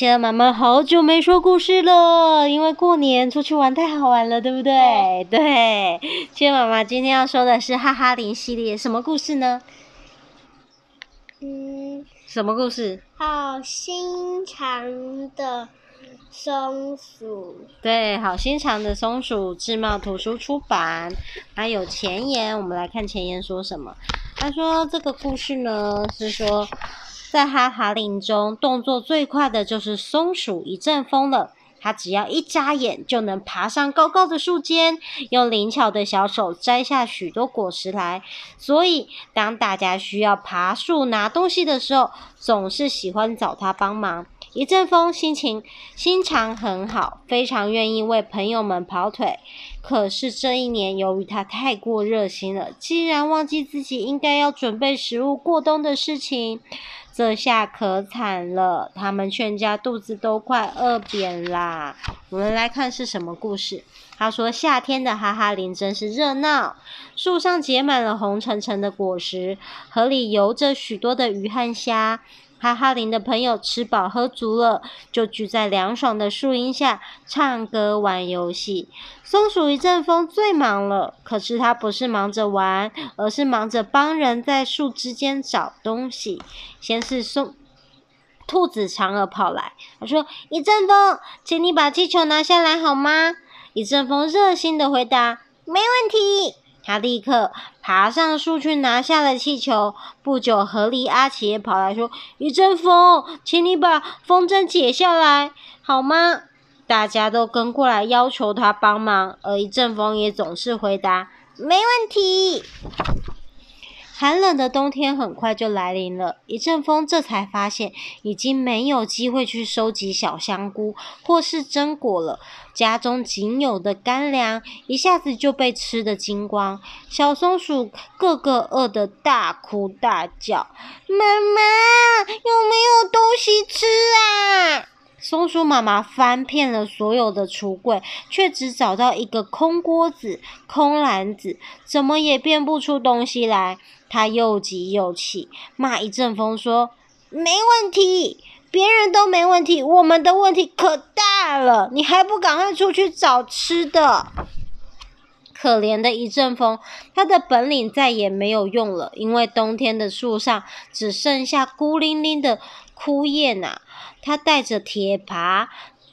企鹅妈妈好久没说故事了，因为过年出去玩太好玩了，对不对？对，对。企鹅妈妈今天要说的是哈哈林系列，什么故事呢？嗯。什么故事？好心肠的松鼠。对，好心肠的松鼠，智茂图书出版。还有前言，我们来看前言说什么。他说这个故事呢，是说。在哈哈林中，动作最快的就是松鼠一阵风了。它只要一眨眼，就能爬上高高的树尖，用灵巧的小手摘下许多果实来。所以，当大家需要爬树拿东西的时候，总是喜欢找它帮忙。一阵风心情心肠很好，非常愿意为朋友们跑腿。可是这一年，由于他太过热心了，竟然忘记自己应该要准备食物过冬的事情。这下可惨了，他们全家肚子都快饿扁啦。我们来看是什么故事。他说：“夏天的哈哈林真是热闹，树上结满了红澄澄的果实，河里游着许多的鱼和虾。”哈哈林的朋友吃饱喝足了，就聚在凉爽的树荫下唱歌玩游戏。松鼠一阵风最忙了，可是它不是忙着玩，而是忙着帮人在树枝间找东西。先是松兔子长耳跑来，他说：“一阵风，请你把气球拿下来好吗？”一阵风热心的回答：“没问题。”他立刻爬上树去拿下了气球。不久，河狸阿奇也跑来说：“一阵风，请你把风筝解下来，好吗？”大家都跟过来要求他帮忙，而一阵风也总是回答：“没问题。”寒冷的冬天很快就来临了，一阵风这才发现已经没有机会去收集小香菇或是榛果了。家中仅有的干粮一下子就被吃得精光，小松鼠个个饿得大哭大叫：“妈妈，有没有东西吃啊？”松鼠妈妈翻遍了所有的橱柜，却只找到一个空锅子、空篮子，怎么也变不出东西来。她又急又气，骂一阵风说：“没问题，别人都没问题，我们的问题可大了，你还不赶快出去找吃的？”可怜的一阵风，它的本领再也没有用了，因为冬天的树上只剩下孤零零的枯叶呐。它带着铁耙，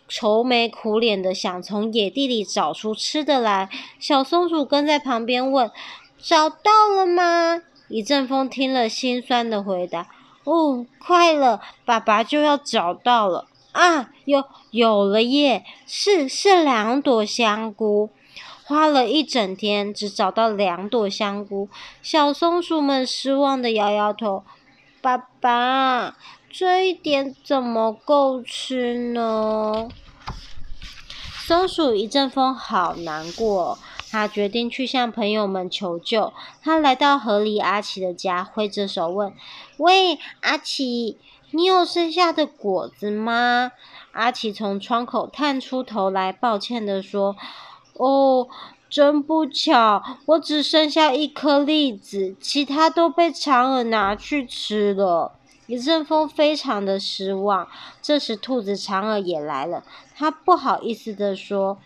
愁眉苦脸的想从野地里找出吃的来。小松鼠跟在旁边问：“找到了吗？”一阵风听了，心酸的回答：“哦，快了，爸爸就要找到了啊！有有了耶！是是两朵香菇，花了一整天，只找到两朵香菇。小松鼠们失望的摇摇头：爸爸，这一点怎么够吃呢？”松鼠一阵风好难过。他决定去向朋友们求救。他来到河狸阿奇的家，挥着手问：“喂，阿奇，你有剩下的果子吗？”阿奇从窗口探出头来，抱歉的说：“哦，真不巧，我只剩下一颗栗子，其他都被长耳拿去吃了。”一阵风非常的失望。这时，兔子长耳也来了，他不好意思地说。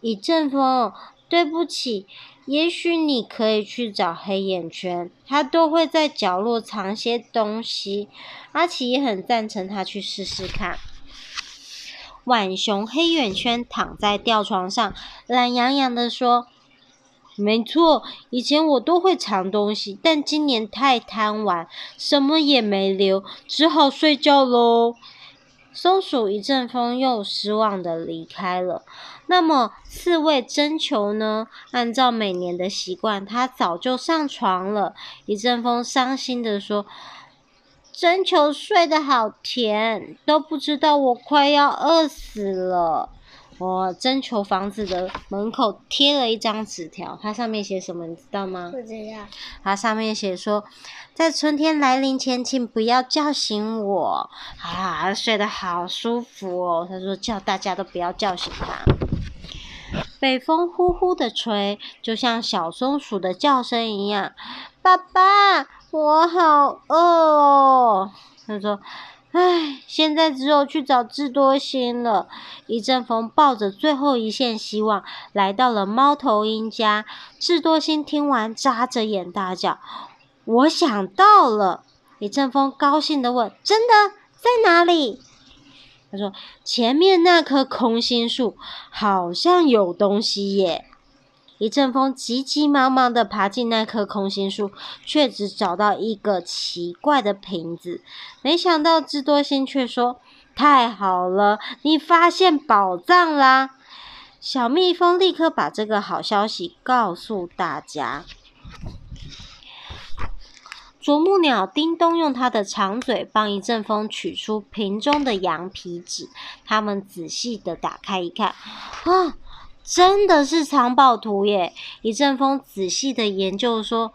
一阵风，对不起，也许你可以去找黑眼圈，他都会在角落藏些东西。阿奇也很赞成他去试试看。浣熊黑眼圈躺在吊床上，懒洋洋地说：“没错，以前我都会藏东西，但今年太贪玩，什么也没留，只好睡觉喽。”松鼠一阵风又失望地离开了。那么刺猬针球呢？按照每年的习惯，它早就上床了。一阵风伤心地说：“针球睡得好甜，都不知道我快要饿死了。”我针球房子的门口贴了一张纸条，它上面写什么？你知道吗？不知道。它上面写说：“在春天来临前，请不要叫醒我。”啊，睡得好舒服哦。他说：“叫大家都不要叫醒他。”北风呼呼的吹，就像小松鼠的叫声一样。爸爸，我好饿哦。他说：“唉，现在只有去找智多星了。一阵风抱着最后一线希望，来到了猫头鹰家。智多星听完，眨着眼大叫：“我想到了！”一阵风高兴地问：“真的？在哪里？”他说：“前面那棵空心树好像有东西耶。”一阵风急急忙忙地爬进那棵空心树，却只找到一个奇怪的瓶子。没想到智多星却说：“太好了，你发现宝藏啦！”小蜜蜂立刻把这个好消息告诉大家。啄木鸟叮咚用它的长嘴帮一阵风取出瓶中的羊皮纸，他们仔细的打开一看，啊！真的是藏宝图耶！一阵风仔细的研究说：“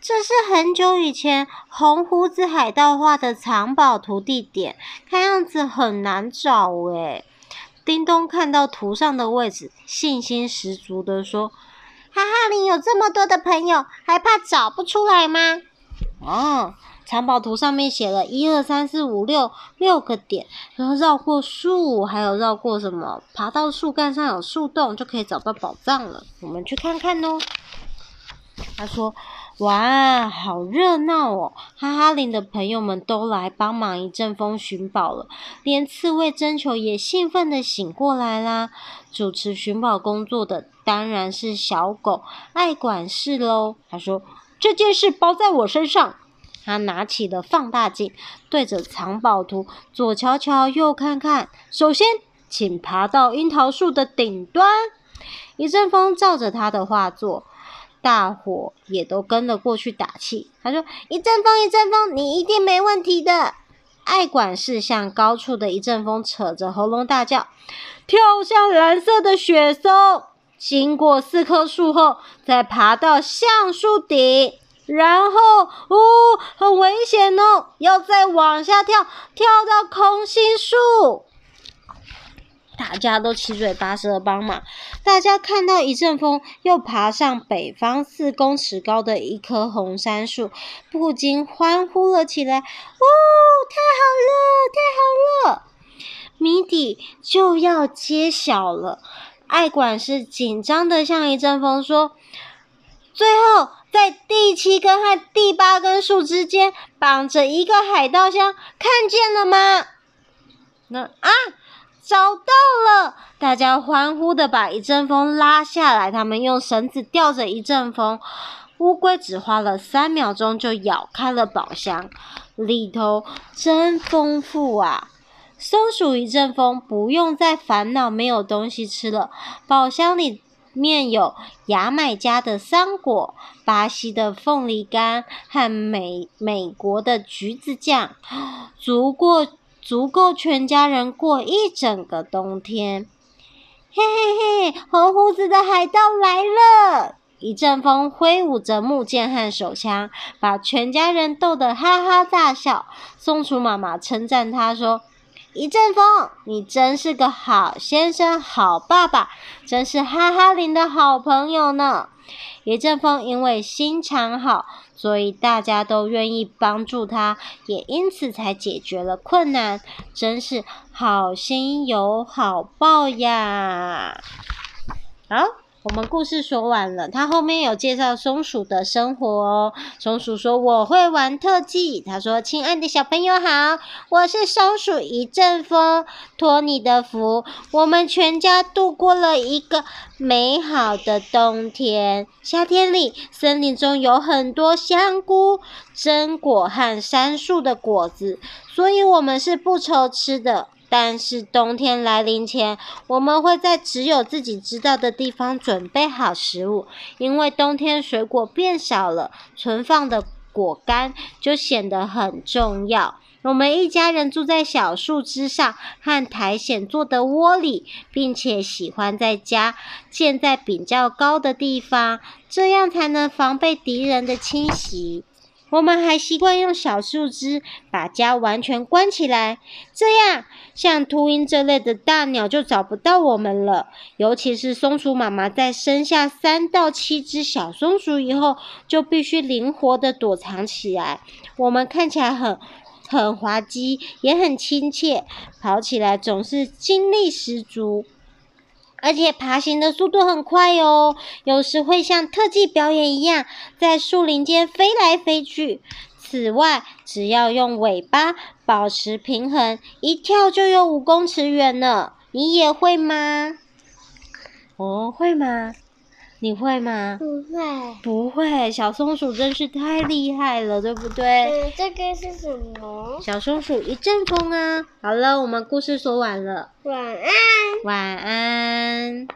这是很久以前红胡子海盗画的藏宝图地点，看样子很难找诶。”叮咚看到图上的位置，信心十足的说：“哈哈林有这么多的朋友，还怕找不出来吗？”哦。藏宝图上面写了一二三四五六六个点，然后绕过树，还有绕过什么？爬到树干上有树洞，就可以找到宝藏了。我们去看看哦。他说：“哇，好热闹哦！哈哈林的朋友们都来帮忙一阵风寻宝了，连刺猬针球也兴奋地醒过来啦。主持寻宝工作的当然是小狗爱管事喽。他说：这件事包在我身上。”他拿起了放大镜，对着藏宝图左瞧瞧，右看看。首先，请爬到樱桃树的顶端。一阵风照着他的画作，大伙也都跟了过去打气。他说：“一阵风，一阵风，你一定没问题的。”爱管事向高处的一阵风扯着喉咙大叫：“跳向蓝色的雪松，经过四棵树后，再爬到橡树顶。”然后，哦，很危险哦！要再往下跳，跳到空心树。大家都七嘴八舌的帮忙。大家看到一阵风又爬上北方四公尺高的一棵红杉树，不禁欢呼了起来。哦，太好了，太好了！谜底就要揭晓了。爱管事紧张的向一阵风说：“最后。”在第七根和第八根树之间绑着一个海盗箱，看见了吗？那啊，找到了！大家欢呼的把一阵风拉下来，他们用绳子吊着一阵风。乌龟只花了三秒钟就咬开了宝箱，里头真丰富啊！松鼠一阵风不用再烦恼没有东西吃了，宝箱里。面有牙买加的桑果、巴西的凤梨干和美美国的橘子酱，足够足够全家人过一整个冬天。嘿嘿嘿，红胡子的海盗来了！一阵风挥舞着木剑和手枪，把全家人逗得哈哈大笑。松鼠妈妈称赞他说。一阵风，你真是个好先生、好爸爸，真是哈哈林的好朋友呢。一阵风因为心肠好，所以大家都愿意帮助他，也因此才解决了困难，真是好心有好报呀！好。我们故事说完了，他后面有介绍松鼠的生活哦。松鼠说：“我会玩特技。”他说：“亲爱的小朋友好，我是松鼠一阵风，托你的福，我们全家度过了一个美好的冬天。夏天里，森林中有很多香菇、榛果和杉树的果子，所以我们是不愁吃的。”但是冬天来临前，我们会在只有自己知道的地方准备好食物，因为冬天水果变少了，存放的果干就显得很重要。我们一家人住在小树枝上和苔藓做的窝里，并且喜欢在家建在比较高的地方，这样才能防备敌人的侵袭。我们还习惯用小树枝把家完全关起来，这样像秃鹰这类的大鸟就找不到我们了。尤其是松鼠妈妈在生下三到七只小松鼠以后，就必须灵活的躲藏起来。我们看起来很很滑稽，也很亲切，跑起来总是精力十足，而且爬行的速度很快哦，有时会像特技表演一样，在树林间飞来飞去。此外，只要用尾巴保持平衡，一跳就有五公尺远了。你也会吗？哦，会吗？你会吗？不会。不会，小松鼠真是太厉害了，对不对？嗯，这个是什么？小松鼠一阵风啊！好了，我们故事说完了。晚安。晚安。